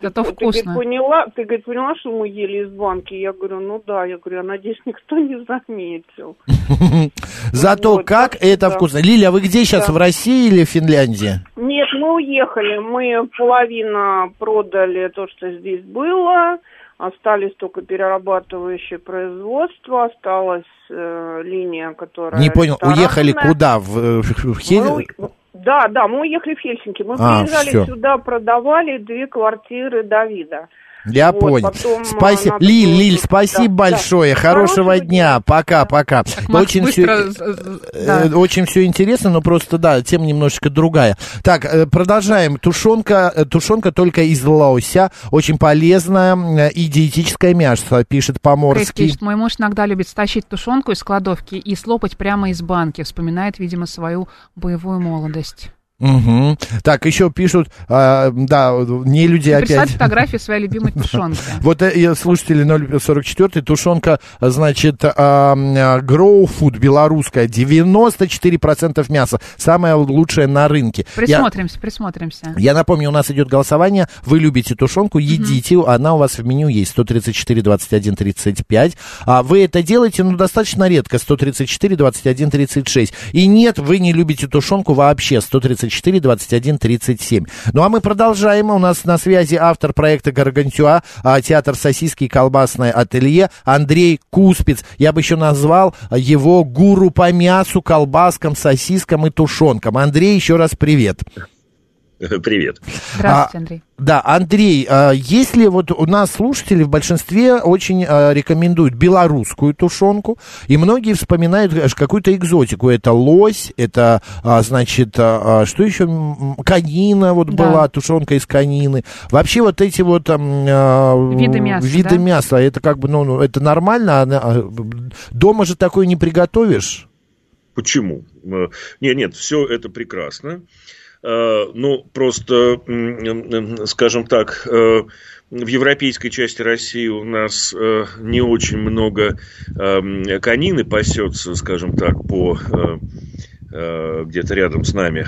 Зато ты, говорит, вкусно. поняла, ты, говорит, поняла, что мы ели из банки? Я говорю, ну да, я говорю, я надеюсь, никто не заметил. [LAUGHS] Зато как это вкусно. Лиля, а вы где сейчас, в России или в Финляндии? Нет, мы уехали. Мы половина продали то, что здесь было. Остались только перерабатывающее производство. Осталась э, линия, которая... Не понял, уехали куда? В, э, в Хель- Мы у- Да, да, мы уехали в Хельсинки. Мы А, приезжали всё. сюда, продавали две квартиры Давида. Я Вот, понял. потом, Спасибо. надо Лиль, Лиль, Да, спасибо да. большое. Хорошего, Хорошего дня. Пока, пока. Макс Очень быстро... все, з- да. э, очень все интересно, но просто, да, тема немножечко другая. Так, э, продолжаем. Тушенка, э, тушенка только из лося. Очень полезное э, и диетическое мясо, пишет Крис Поморский. пишет, мой муж иногда любит стащить тушенку из кладовки и слопать прямо из банки. Вспоминает, видимо, свою боевую молодость. Мгм. Так, еще пишут, а, да, не люди Прислать опять. фотографию своей любимой тушенки. [LAUGHS] Вот э, слушатели 044, тушенка, значит, Grow Food белорусская, 94% мяса, самое лучшее на рынке. Я, Присмотримся, присмотримся. я напомню, у нас идет голосование, вы любите тушенку, едите, она у вас в меню есть, 134, 21, 35. А вы это делаете, ну, достаточно редко, 134, 21, 36. И нет, вы не любите тушенку вообще, 134, 21, 37. Ну, а мы продолжаем, у нас на связи автор проекта «Гаргантюа», а, театр сосиски и колбасное ателье Андрей Куспиц. Я бы еще назвал его гуру по мясу, колбаскам, сосискам и тушенкам. Андрей, еще раз привет. Привет. [LAUGHS] Здравствуйте, А, Андрей. Да, Андрей, а, если вот у нас слушатели в большинстве очень а, рекомендуют белорусскую тушенку, и многие вспоминают аж какую-то экзотику. Это лось, это, а, значит, а, а, что еще? М, Конина вот Да. была, тушенка из конины. Вообще вот эти вот а, Виды мяса, виды да? мяса, это как бы, ну, ну, это нормально? А, а, Дома же такое не приготовишь? Почему? Э, Нет, нет, все это прекрасно. Э, Ну, просто, скажем так, э, в европейской части России у нас э, не очень много э, конины пасется, скажем так, по где-то рядом с нами.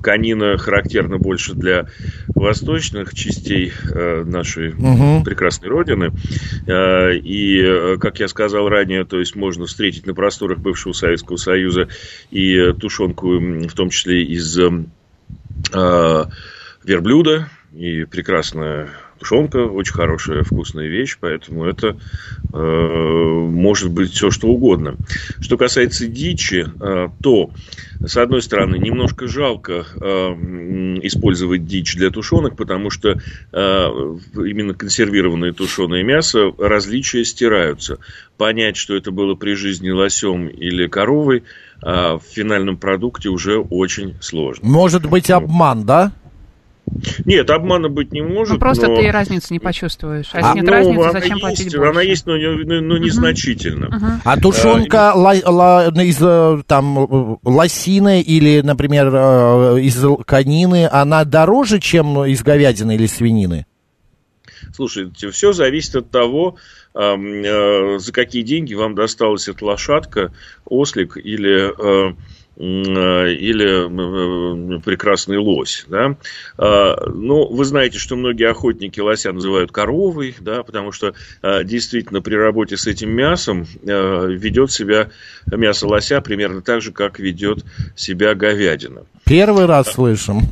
Конина характерна больше для восточных частей нашей Мгм. прекрасной родины. И, как я сказал ранее, то есть можно встретить на просторах бывшего Советского Союза и тушенку, в том числе из э, э, верблюда, и прекрасная тушенка, очень хорошая, вкусная вещь, поэтому это э, может быть все что угодно. Что касается дичи, э, то, с одной стороны, немножко жалко э, использовать дичь для тушенок, потому что э, именно консервированное тушеное мясо, различия стираются. Понять, что это было при жизни лосем или коровой, а в финальном продукте уже очень сложно. Может быть обман, да? Нет, обмана быть не может. Ну, просто но... ты разницы не почувствуешь. А А, нет Ну, разницы, она зачем есть, платить больше? Она есть, но, не- но- но незначительно. Мгм. А тушенка ла- ла- из э, там э, лосины или, например, э, из конины, она дороже, чем из говядины или свинины? Слушайте, все зависит от того, эм, э, за какие деньги вам досталась эта лошадка, ослик или э, или э, прекрасный лось. Да? А, ну, вы знаете, что многие охотники лося называют коровой, да, потому что а, действительно при работе с этим мясом ведет себя мясо лося примерно так же, как ведет себя говядина. Первый раз слышим.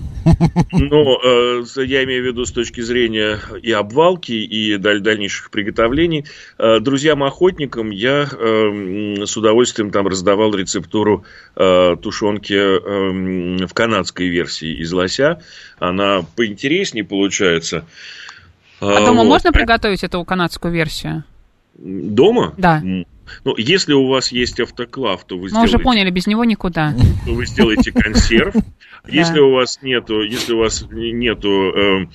Но э, я имею в виду с точки зрения и обвалки, и даль дальнейших приготовлений. Э, друзьям-охотникам я э, с удовольствием там раздавал рецептуру э, тушенки э, в канадской версии из лося. Она поинтереснее получается. А дома вот. можно приготовить эту канадскую версию? Дома? Да. Ну, если у вас есть автоклав, то вы Мы сделаете... уже поняли, без него никуда. То вы сделаете консерв. [LAUGHS] Если у вас нету, если у вас нету э,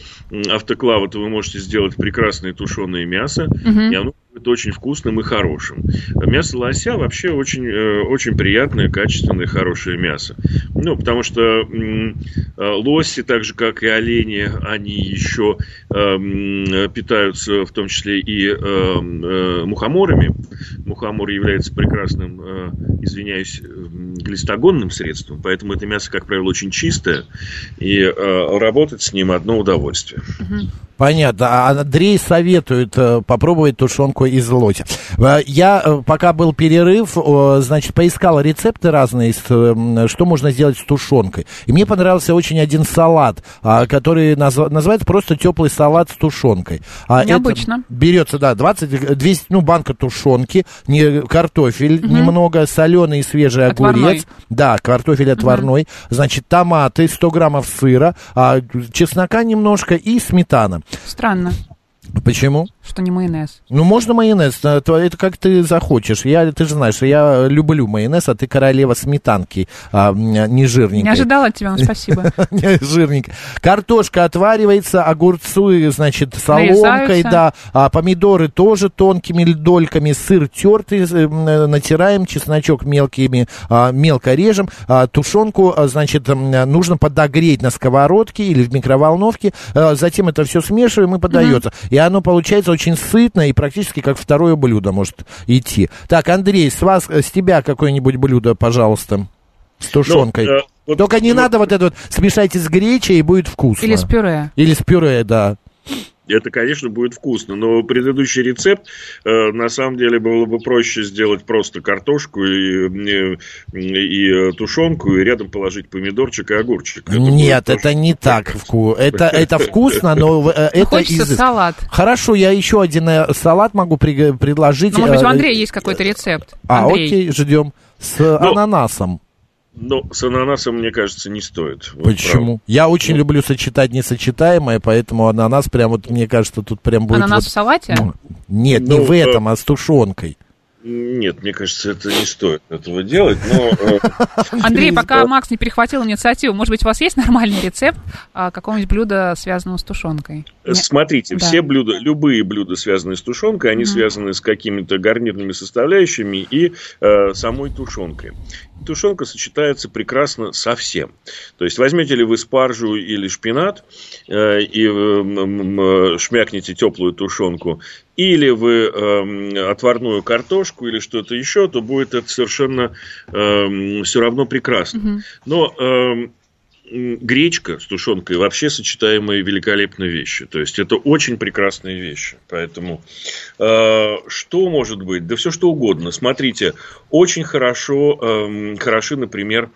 автоклава, то вы можете сделать прекрасное тушеное мясо, и оно будет очень вкусным и хорошим. Мясо лося вообще очень, э, очень приятное, качественное, хорошее мясо. Ну, потому что э, лоси, так же как и олени, они еще э, питаются в том числе и э, э, мухоморами. Мухомор является прекрасным, извиняюсь, глистогонным средством, поэтому это мясо, как правило, очень чистое, и работать с ним одно удовольствие. Понятно. А Андрей советует э, попробовать тушенку из лося. Э, я, э, пока был перерыв, значит, поискал рецепты разные, что можно сделать с тушенкой. И мне понравился очень один салат, а, который называется просто теплый салат с тушенкой. А Необычно. Это берется, да, 20, 200, ну, банка тушенки, не, картофель угу. немного, соленый и свежий отварной. огурец. Да, картофель отварной. Угу. Значит, томаты, 100 граммов сыра, чеснока немножко и сметана. Странно. Почему? Что не майонез. Ну, можно майонез, это, это как ты захочешь. Я, ты же знаешь, я люблю майонез, а ты королева сметанки, а, не жирненькой. Не ожидала от тебя, ну, спасибо. [LAUGHS] Не жирненькой. Картошка отваривается, огурцы, значит, соломкой, да, а помидоры тоже тонкими дольками, сыр тертый, э, натираем, чесночок мелкими, а, мелко режем, а, тушенку, значит, нужно подогреть на сковородке или в микроволновке, затем это все смешиваем и подается. И оно получается очень сытно и практически как второе блюдо может идти. Так, Андрей, с вас, с тебя какое-нибудь блюдо, пожалуйста, с тушенкой. Ну, э, вот, Только не вот, надо вот это вот смешайте с гречей, и будет вкусно. Или с пюре. Или с пюре, да это, конечно, будет вкусно. Но предыдущий рецепт, э, на самом деле, было бы проще сделать просто картошку и, и, и тушенку, и рядом положить помидорчик и огурчик. Это Нет, это не так вкусно. Это, это вкусно, но э, [LAUGHS] это Хочется из... салат. Хорошо, я еще один э, салат могу при... предложить. Но, может быть, у Андрея есть какой-то рецепт. А, Андрей. окей, ждем. С но... ананасом. Но с ананасом, мне кажется, не стоит. Вот Почему? Правда. Я очень ну. люблю сочетать несочетаемое, поэтому ананас прям вот, мне кажется, тут прям будет... Ананас вот... в салате? Ну, нет, ну, не в этом, а с тушенкой. Нет, мне кажется, это не стоит этого делать, но... Э, [LAUGHS] Андрей, пока Макс не перехватил инициативу, может быть, у вас есть нормальный рецепт а, какого-нибудь блюда, связанного с тушенкой? Смотрите, да. все блюда, любые блюда, связанные с тушенкой, они mm-hmm. связаны с какими-то гарнирными составляющими и э, самой тушенкой тушенка сочетается прекрасно со всем. То есть, возьмете ли вы спаржу или шпинат э, и э, шмякнете теплую тушенку, или вы э, отварную картошку или что-то еще, то будет это совершенно э, все равно прекрасно. Угу. Но э, гречка с тушенкой вообще сочетаемые великолепные вещи. То есть это очень прекрасные вещи. Поэтому э, что может быть? Да все что угодно. Смотрите, очень хорошо, э, хороши, например,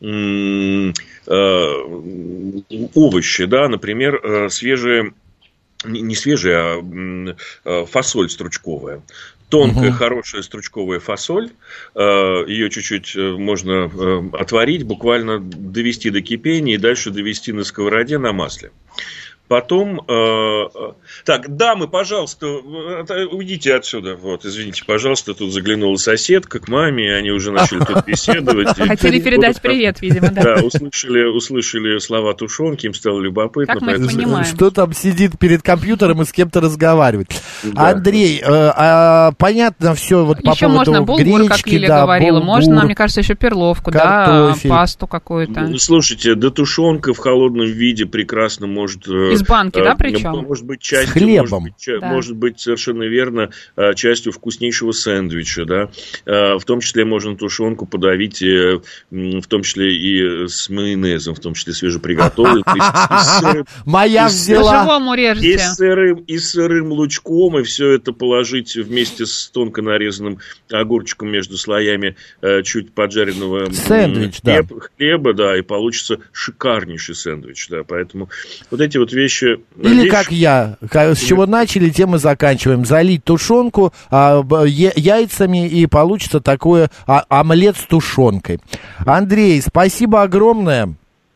э, овощи, да, например, э, свежие не свежая, а э, фасоль стручковая тонкая, угу. хорошая стручковая фасоль. Э, Ее чуть-чуть э, можно э, отварить, буквально довести до кипения и дальше довести на сковороде на масле. Потом, э, так, дамы, пожалуйста, уйдите отсюда. Вот, извините, пожалуйста, тут заглянула соседка к маме, они уже начали тут [LAUGHS] беседовать. Хотели передать привет, видимо, да. Да, услышали, услышали слова тушенки, им стало любопытно. Как мы их понимаем. Что там сидит перед компьютером и с кем-то разговаривает. Да. Андрей, э, а, понятно все вот по еще поводу можно булгур, гречки, как Лилия да, говорила, булгур, можно, мне кажется, еще перловку, картофель. да, пасту какую-то. Слушайте, да тушенка в холодном виде прекрасно может... Из Из банки, э, да, причем? Может быть, частью, хлебом. Может быть, ча- Да. может быть, совершенно верно, э, частью вкуснейшего сэндвича, да. Э, В том числе можно тушенку подавить, э, в том числе и с майонезом, в том числе свежеприготовленный. и с- и с сырым- [LAUGHS] Моя и с- взяла. И режете. с сырым, и с сырым лучком, и все это положить вместе с тонко нарезанным огурчиком между слоями э, чуть поджаренного Сэндвич, да. хлеб- хлеба, да, и получится шикарнейший сэндвич, да, поэтому вот эти вот вещи... Или вещи- как я, с чего начали, тем и заканчиваем. Залить тушенку а, яйцами, и получится такой а, омлет с тушенкой. Андрей, спасибо огромное.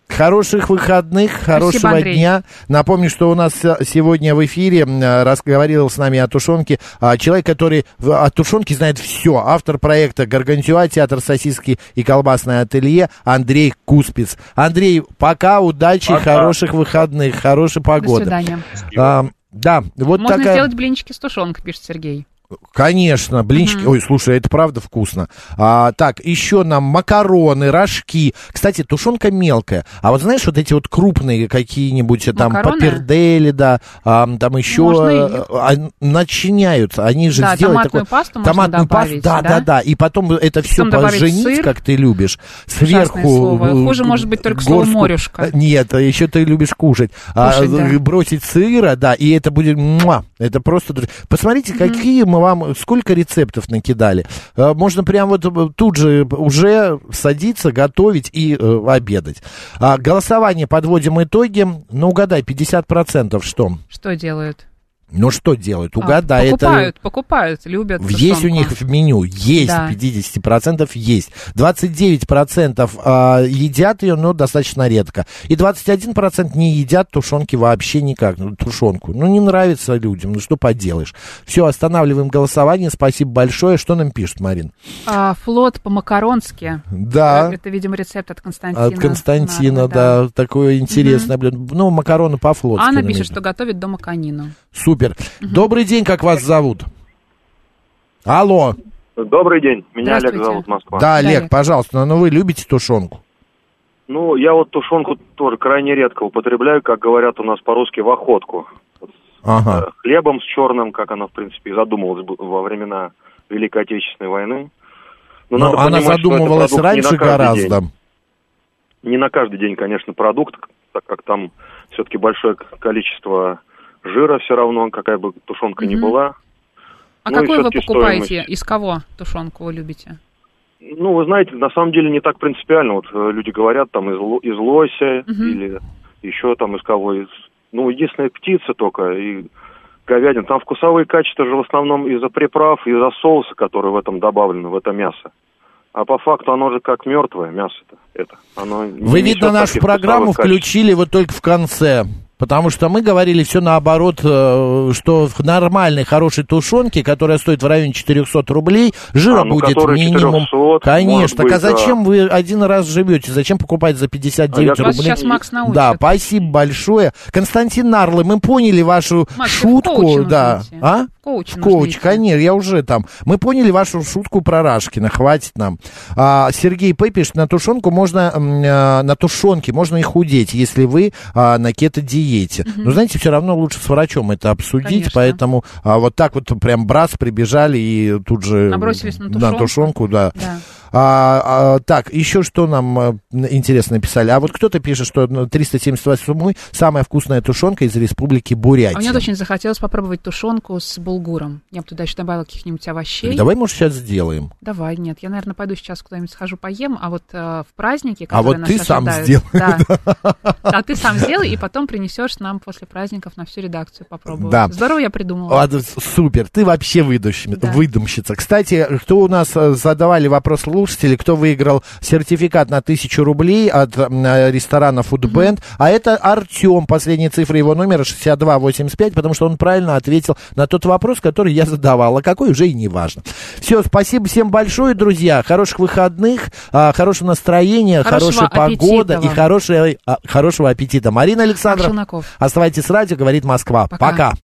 Хороших выходных, хорошего Андрей. дня. Напомню, что у нас сегодня в эфире разговаривал с нами о тушенке а, человек, который в- о тушенке знает все. Автор проекта «Гаргантюа», театр сосиски и колбасное ателье Андрей Куспиц. Андрей, пока, удачи, Пока. хороших выходных, хорошей До погоды. свидания. А, да, вот Можно такая... сделать блинчики с тушенкой, пишет Сергей. Конечно, блинчики. Ой, слушай, это правда вкусно. А, так, еще нам макароны, рожки. Кстати, тушенка мелкая. А вот знаешь, вот эти вот крупные какие-нибудь э, там Макароны? папердели, да, а, там еще э, а, начиняются. Они же Да, сделают томатную такой... пасту томатную добавить, пасту, да, да? да, да. И потом это все Потом поженить, сыр. как ты любишь. Сверху... слово. э, Хуже может быть только слово горстку- «морюшка». Нет, еще ты любишь кушать. А, Кушать, да. э, бросить сыра, да, и это будет... муа, это просто... Посмотрите, какие мы вам... Сколько рецептов накидали. Э, Можно прям вот э, тут же уже садиться, готовить и э, обедать. А, голосование подводим итоги. Ну, угадай, 50% что? Что делают? Ну, что делают? А, Угадай, это... покупают, покупают, любят Есть у тушенку. них в меню, есть, Да. 50% есть. 29% а, едят ее, но достаточно редко. И 21% не едят тушенки вообще никак, ну, тушенку. Ну, не нравится людям, ну, что поделаешь. Все, останавливаем голосование, спасибо большое. Что нам пишет, Марин? А, флот по-макаронски. Да. Это, видимо, рецепт от Константина. От Константина, Наверное, да, такое интересное блюдо. Ну, макароны по-флотски. Ну, пишет, что готовит дома канину. Супер. Добрый день, как вас зовут? Алло. Добрый день, меня Олег зовут, Москва. Да, Олег, Олег. пожалуйста, ну вы любите тушенку? Ну, я вот тушенку тоже крайне редко употребляю, как говорят у нас по-русски, в охотку. Ага. Э, Хлебом с черным, как она, в принципе, и задумывалась во времена Великой Отечественной войны. Но Но надо она понимать, задумывалась раньше гораздо. день. Не на каждый день, конечно, продукт, так как там все-таки большое количество жира все равно, какая бы тушенка ни Мгм. была. А Ну какую вы покупаете? стоимость. Из кого тушенку вы любите? Ну, вы знаете, на самом деле не так принципиально. Вот э, люди говорят там из, ло- из лося Мгм. или еще там из кого. Из... Ну, единственная птица только и говядина. Там вкусовые качества же в основном из-за приправ, из-за соуса, который в этом добавлен, в это мясо. А по факту оно же как мертвое мясо-то. Это. Оно не Вы, видно, нашу программу включили вот только в конце. Потому что мы говорили все наоборот, э, что в нормальной, хорошей тушенке, которая стоит в районе 400 рублей, жира А, ну, будет минимум. 400, Конечно. так а быть, да. зачем вы один раз живете? Зачем покупать за 59 А я- Вас рублей? сейчас Макс научит. Да, спасибо большое. Константин Нарлы, мы поняли вашу Макс, шутку. Да. А? Коуч В коуч, конечно, я уже там. Мы поняли вашу шутку про Рашкина, хватит нам. А, Сергей П. пишет, на тушенку можно, а, на тушенке можно и худеть, если вы а, на кето-диете. Но знаете, все равно лучше с врачом это обсудить, Конечно. поэтому а, вот так вот прям брас прибежали и тут же... Набросились на На тушенку. тушенку, да. Да. А, а, так, еще что нам а, интересно написали? А вот кто-то пишет, что ну, 378 самая вкусная тушенка из республики Бурятия. А мне очень захотелось попробовать тушенку с булгуром. Я бы туда еще добавила каких-нибудь овощей. Так Давай, может, сейчас сделаем. Давай, нет, я, наверное, пойду сейчас куда-нибудь схожу поем, а вот э, в празднике, А вот нас ты сам ожидают- сделай. Да. [LAUGHS] А ты сам сделай, и потом принесешь нам после праздников на всю редакцию попробовать. Да. Здорово я придумала. Ладно, супер, ты вообще выдумщи- Да. выдумщица. Кстати, кто у нас э, задавали вопрос слушатели, кто выиграл сертификат на тысячу рублей от э, ресторана Foodband, а это Артем, последняя цифра его номера 6285, потому что он правильно ответил на тот вопрос, который я задавал, а какой уже и не важно. Все, спасибо всем большое, друзья, хороших выходных, а, хорошего настроения, Хорошего хорошей погоды аппетита и хорошего, а, хорошего аппетита. Марина Александров, Челноков. оставайтесь с радио, говорит Москва. Пока. Пока.